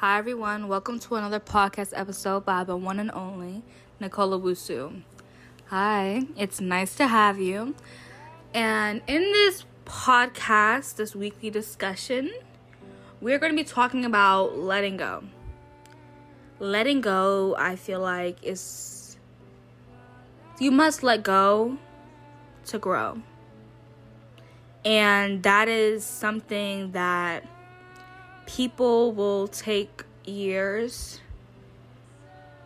Hi, everyone. Welcome to another podcast episode by the one and only Nicole Owusu. Hi, it's nice to have you. And in this podcast, this weekly discussion, we're going to be talking about letting go. Letting go, I feel like, is you must let go to grow. And that is something that people will take years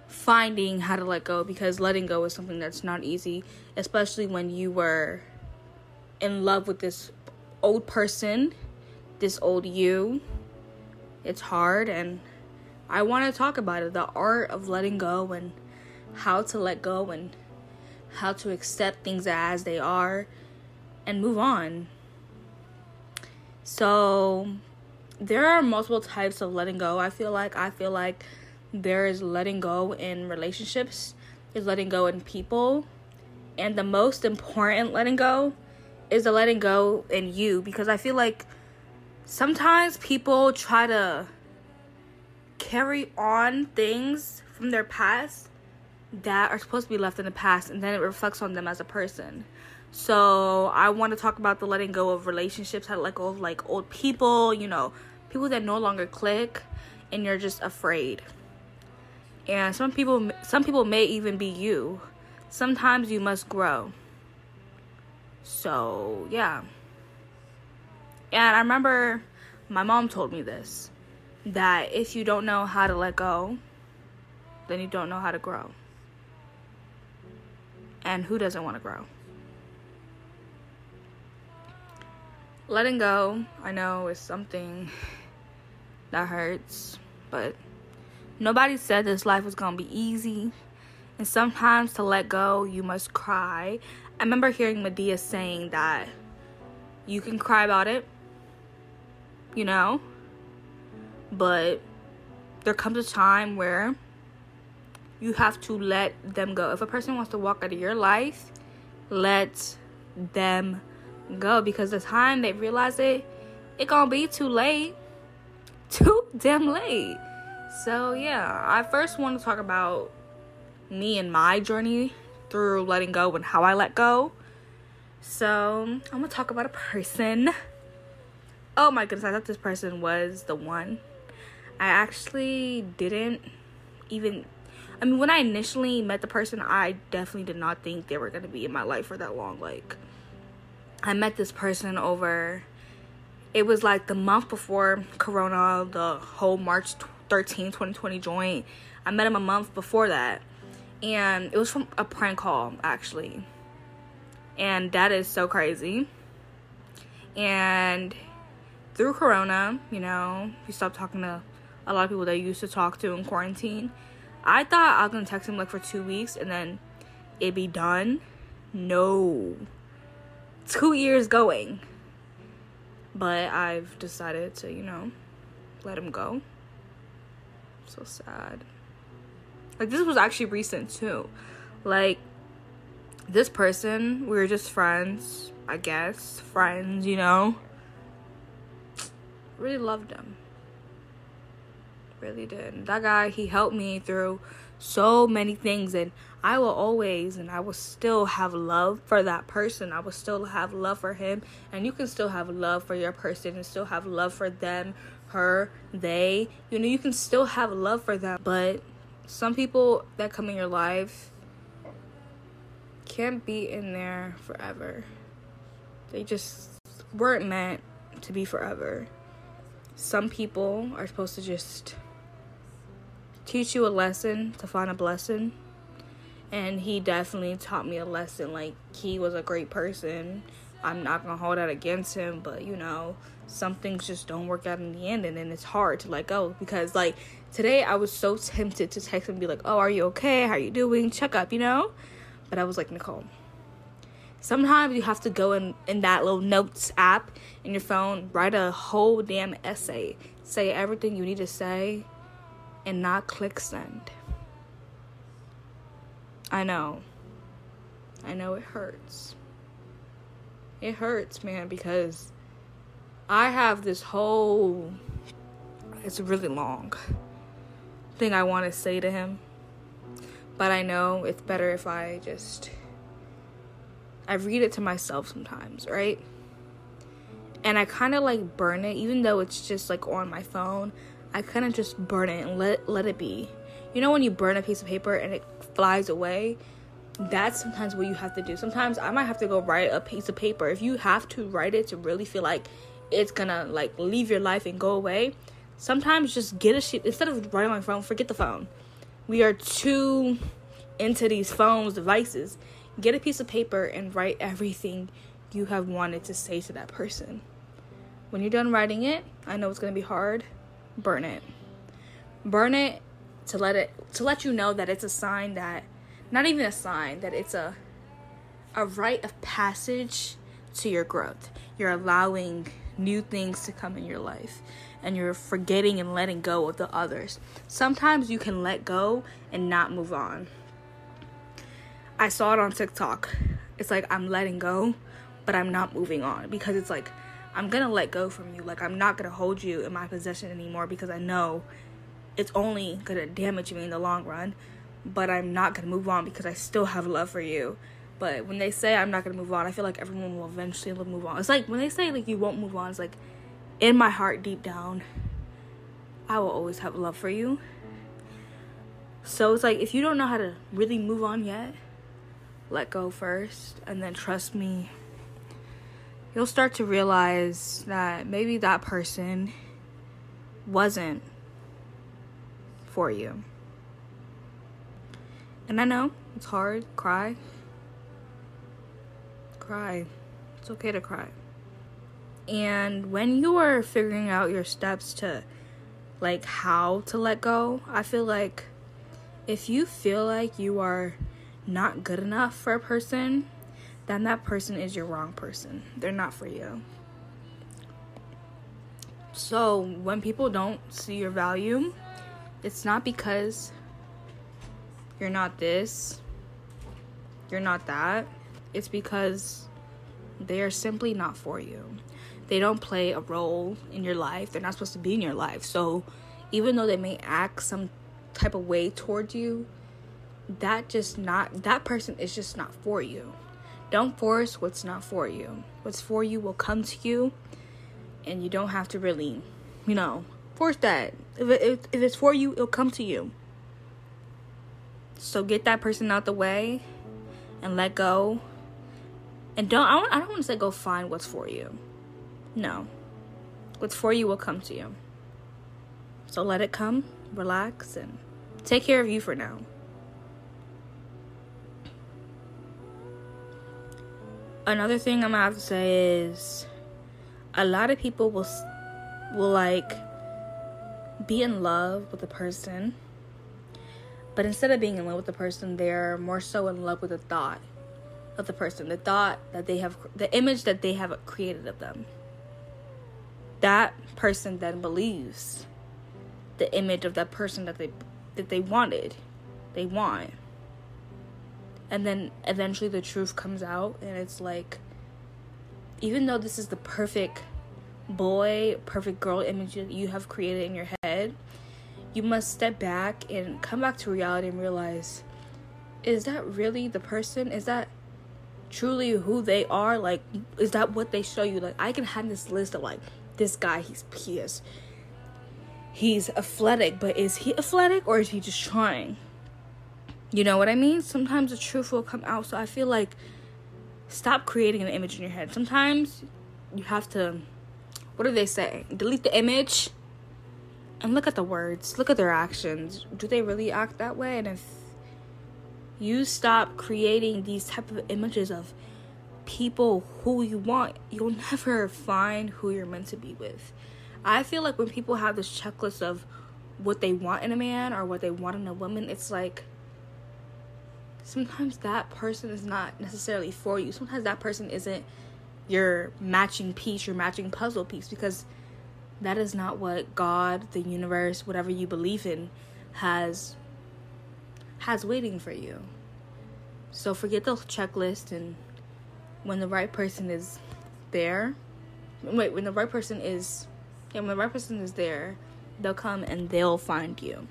finding how to let go because letting go is something that's not easy, especially when you were in love with this old person, this old you. It's hard, and I want to talk about it the art of letting go and how to let go and how to accept things as they are and move on. So, there are multiple types of letting go. I feel like I feel like there is letting go in relationships, is letting go in people, and the most important letting go is the letting go in you because I feel like sometimes people try to carry on things from their past that are supposed to be left in the past and then it reflects on them as a person. So I want to talk about the letting go of relationships, how to let go of like old people, you know, people that no longer click, and you're just afraid. And some people, some people may even be you. Sometimes you must grow. So yeah. And I remember my mom told me this that if you don't know how to let go, then you don't know how to grow. And who doesn't want to grow? Letting go, I know, is something that hurts, but nobody said this life was gonna be easy. And sometimes to let go, you must cry. I remember hearing Madea saying that you can cry about it, you know, but there comes a time where you have to let them go. If a person wants to walk out of your life, let them go because the time they realize it, it gonna be too late. Too damn late. So yeah, I first want to talk about me and my journey through letting go and how I let go. So I'm gonna talk about a person. Oh my goodness, I thought this person was the one. I actually didn't even I mean when I initially met the person, I definitely did not think they were gonna be in my life for that long. Like I met this person over it was like the month before corona the whole march 13 2020 joint. I met him a month before that and it was from a prank call actually. And that is so crazy. And through corona you know we stopped talking to a lot of people that used to talk to in quarantine. I thought i was gonna text him like for two weeks and then it'd be done? No two years going. But I've decided to, you know, let him go. So sad. Like, this was actually recent too. Like, this person, we were just friends, I guess. Friends, you know. Really loved him. Really did. That guy, he helped me through so many things and I will always and I will still have love for that person. I will still have love for him and you can still have love for your person and still have love for them, her, they. You know, you can still have love for them, but some people that come in your life can't be in there forever. They just weren't meant to be forever. Some people are supposed to just teach you a lesson to find a blessing. And he definitely taught me a lesson. Like, he was a great person. I'm not gonna hold that against him, but you know, some things just don't work out in the end, and then it's hard to let go because, like, today I was so tempted to text him and be like, Oh, are you okay? How are you doing? Check up, you know? But I was like, Nicole, sometimes you have to go in, in that little notes app in your phone, write a whole damn essay, say everything you need to say, and not click send. I know. I know it hurts. It hurts, man, because I have this whole It's a really long. Thing I want to say to him. But I know it's better if I just I read it to myself sometimes, right? And I kind of like burn it even though it's just like on my phone. I kind of just burn it and let let it be. You know when you burn a piece of paper and it flies away? That's sometimes what you have to do. Sometimes I might have to go write a piece of paper. If you have to write it to really feel like it's gonna like leave your life and go away, sometimes just get a sheet instead of writing on my phone, forget the phone. We are too into these phones, devices. Get a piece of paper and write everything you have wanted to say to that person. When you're done writing it, I know it's gonna be hard, burn it. Burn it to let it to let you know that it's a sign that not even a sign that it's a a rite of passage to your growth. You're allowing new things to come in your life and you're forgetting and letting go of the others. Sometimes you can let go and not move on. I saw it on TikTok. It's like I'm letting go, but I'm not moving on because it's like I'm gonna let go from you. Like I'm not gonna hold you in my possession anymore because I know it's only gonna damage me in the long run. But I'm not gonna move on because I still have love for you. But when they say I'm not gonna move on, I feel like everyone will eventually move on. It's like when they say like you won't move on, it's like in my heart deep down, I will always have love for you. So it's like if you don't know how to really move on yet, let go first and then trust me. You'll start to realize that maybe that person wasn't for you. And I know it's hard, cry, cry. It's okay to cry. And when you are figuring out your steps to like how to let go, I feel like if you feel like you are not good enough for a person, then that person is your wrong person. They're not for you. So, when people don't see your value, it's not because you're not this, you're not that it's because they are simply not for you. They don't play a role in your life. They're not supposed to be in your life. So even though they may act some type of way towards you, that just not that person is just not for you. Don't force what's not for you. What's for you will come to you and you don't have to really, you know, force that. If it, if it's for you, it'll come to you. So get that person out the way and let go and don't I don't, I don't want to say go find what's for you. No. What's for you will come to you. So let it come, relax and take care of you for now. Another thing I'm gonna have to say is a lot of people will will like be in love with a person but instead of being in love with the person they're more so in love with the thought of the person, the thought that they have, the image that they have created of them. That person then believes the image of that person that they that they wanted, they want. And then eventually the truth comes out and it's like even though this is the perfect boy, perfect girl image that you have created in your head, you must step back and come back to reality and realize is that really the person? Is that truly who they are? Like is that what they show you? Like i can have this list of like this guy he's he is he's athletic but is he athletic or is he just trying you know what i mean? Sometimes the truth will come out so i feel like stop creating an image in your head. Sometimes you have to what do they say? Delete the image and look at the words look at their actions. Do they really act that way? And if you stop creating these type of images of people who you want, you'll never find who you're meant to be with. I feel like when people have this checklist of what they want in a man or what they want in a woman, it's like sometimes that person is not necessarily for you. Sometimes that person isn't your matching piece, your matching puzzle piece, because that is not what God, the universe, whatever you believe in, has has waiting for you. So forget the checklist and when the right person is there, wait, when the right person is, yeah, when the right person is there, they'll come and they'll find you.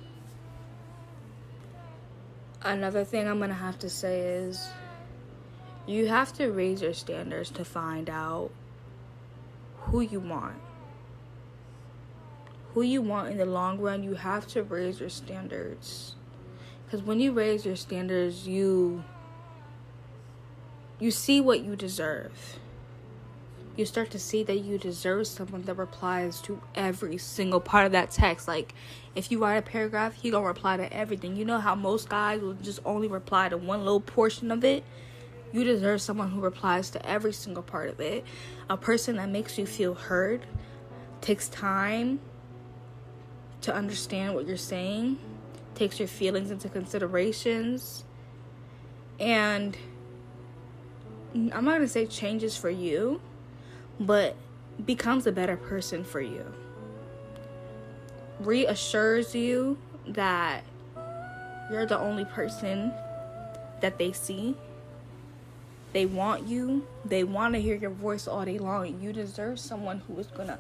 Another thing I'm gonna have to say is you have to raise your standards to find out who you want. Who you want in the long run, you have to raise your standards. Because when you raise your standards, you you see what you deserve. You start to see that you deserve someone that replies to every single part of that text. Like, if you write a paragraph, he gonna reply to everything. You know how most guys will just only reply to one little portion of it. You deserve someone who replies to every single part of it. A person that makes you feel heard, takes time to understand what you're saying, takes your feelings into considerations, and I'm not gonna say changes for you, but becomes a better person for you. Reassures you that you're the only person that they see. They want you. They want to hear your voice all day long. You deserve someone who is going to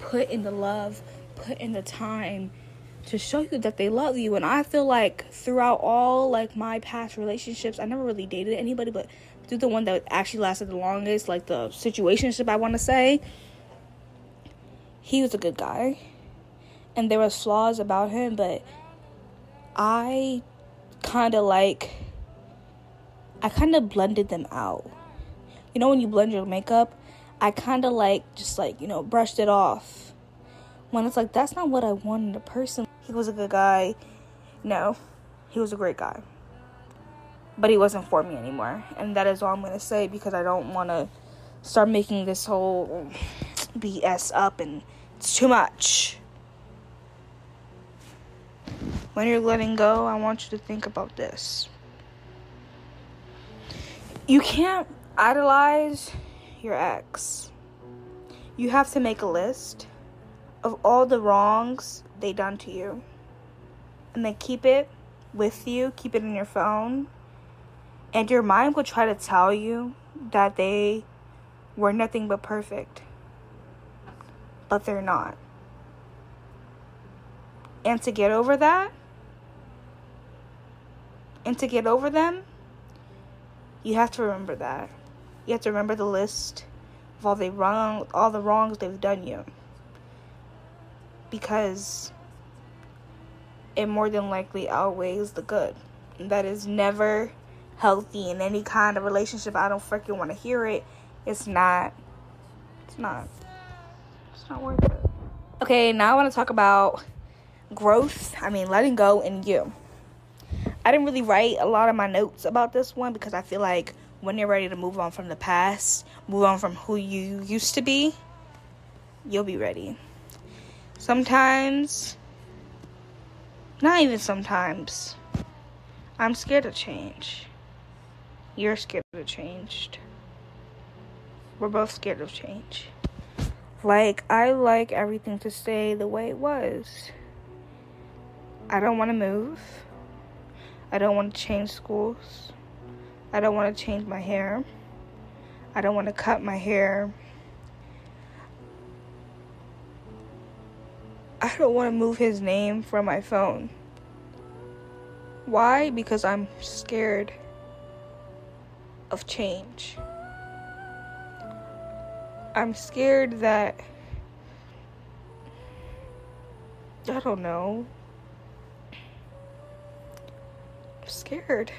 put in the love, put in the time to show you that they love you. And I feel like throughout all like my past relationships, I never really dated anybody, but through the one that actually lasted the longest, like the situationship, I want to say, he was a good guy, and there was flaws about him, but I kind of like, I kind of blended them out. You know when you blend your makeup, I kind of like just like you know brushed it off. When it's like that's not what I wanted a person. He was a good guy. No, he was a great guy but he wasn't for me anymore. And that is all I'm going to say because I don't want to start making this whole BS up and it's too much. When you're letting go, I want you to think about this. You can't idolize your ex. You have to make a list of all the wrongs they done to you. And then keep it with you, keep it in your phone and your mind will try to tell you that they were nothing but perfect. But they're not. And to get over that, and to get over them, you have to remember that. You have to remember the list of all the wrong all the wrongs they've done you. Because it more than likely outweighs the good. That is never healthy in any kind of relationship. I don't freaking want to hear it. It's not. It's not. It's not worth it. Okay, now I want to talk about growth. I mean, letting go and you. I didn't really write a lot of my notes about this one because I feel like when you're ready to move on from the past, move on from who you used to be, you'll be ready. Sometimes, not even sometimes, I'm scared of change. You're scared of change. We're both scared of change. Like, I like everything to stay the way it was. I don't want to move. I don't want to change schools. I don't want to change my hair. I don't want to cut my hair. I don't want to move his name from my phone. Why? Because I'm scared of change. I'm scared that I don't know. I'm scared.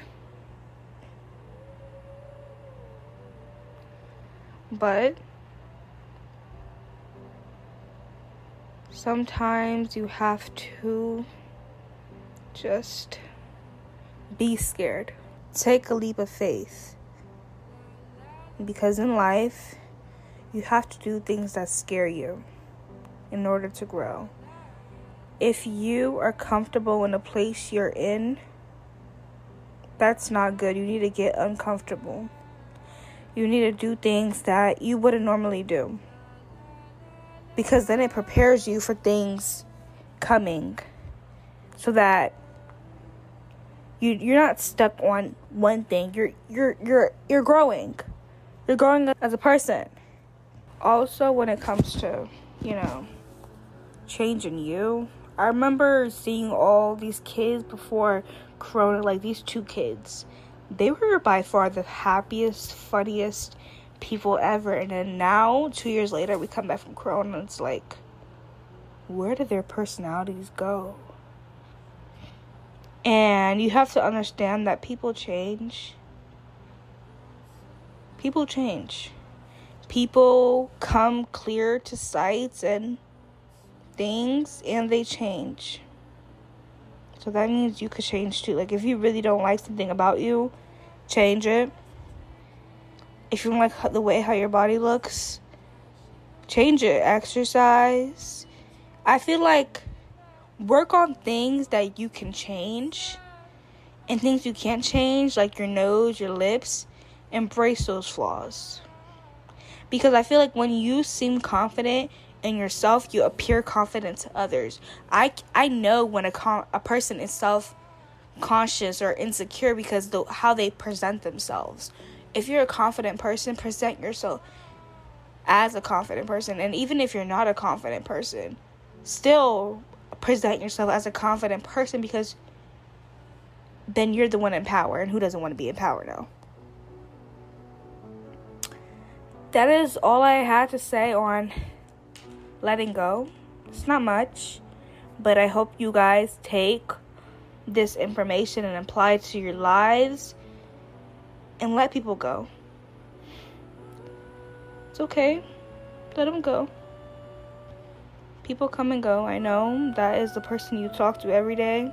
But sometimes you have to just be scared. Take a leap of faith because in life, you have to do things that scare you in order to grow. If you are comfortable in a place you're in, that's not good. You need to get uncomfortable. You need to do things that you wouldn't normally do. Because then it prepares you for things coming so that you you're not stuck on one thing. You're you're you're you're growing. You're growing up as a person. Also, when it comes to, you know, changing you. I remember seeing all these kids before Corona, like these two kids. They were by far the happiest, funniest people ever. And then now, two years later, we come back from Corona and it's like, where did their personalities go? And you have to understand that people change. People change. People come clear to sights and things and they change. So that means you could change too. Like if you really don't like something about you, change it. If you don't like the way how your body looks, change it. Exercise. I feel like work on things that you can change and things you can't change, like your nose, your lips, embrace those flaws. Because I feel like when you seem confident in yourself, you appear confident to others. I, I know when a, a person is self conscious or insecure because the how they present themselves. If you're a confident person, present yourself as a confident person. And even if you're not a confident person, still present yourself as a confident person because then you're the one in power and who doesn't want to be in power now that is all i had to say on letting go it's not much but i hope you guys take this information and apply it to your lives and let people go it's okay let them go People come and go. I know that is the person you talk to every day.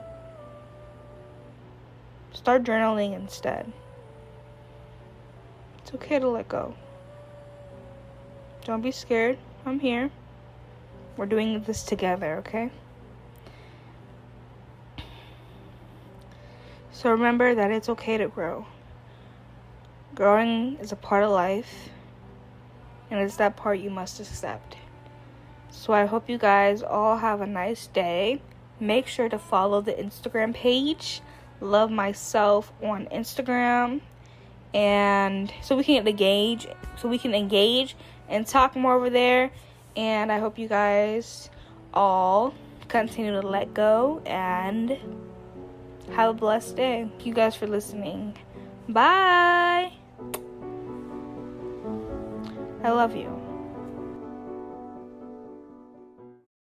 Start journaling instead. It's okay to let go. Don't be scared. I'm here. We're doing this together, okay? So remember that it's okay to grow. Growing is a part of life, and it's that part you must accept. So I hope you guys all have a nice day. Make sure to follow the Instagram page, Love Myself on Instagram, and so we can engage, so we can engage and talk more over there. And I hope you guys all continue to let go and have a blessed day. Thank you guys for listening. Bye. I love you.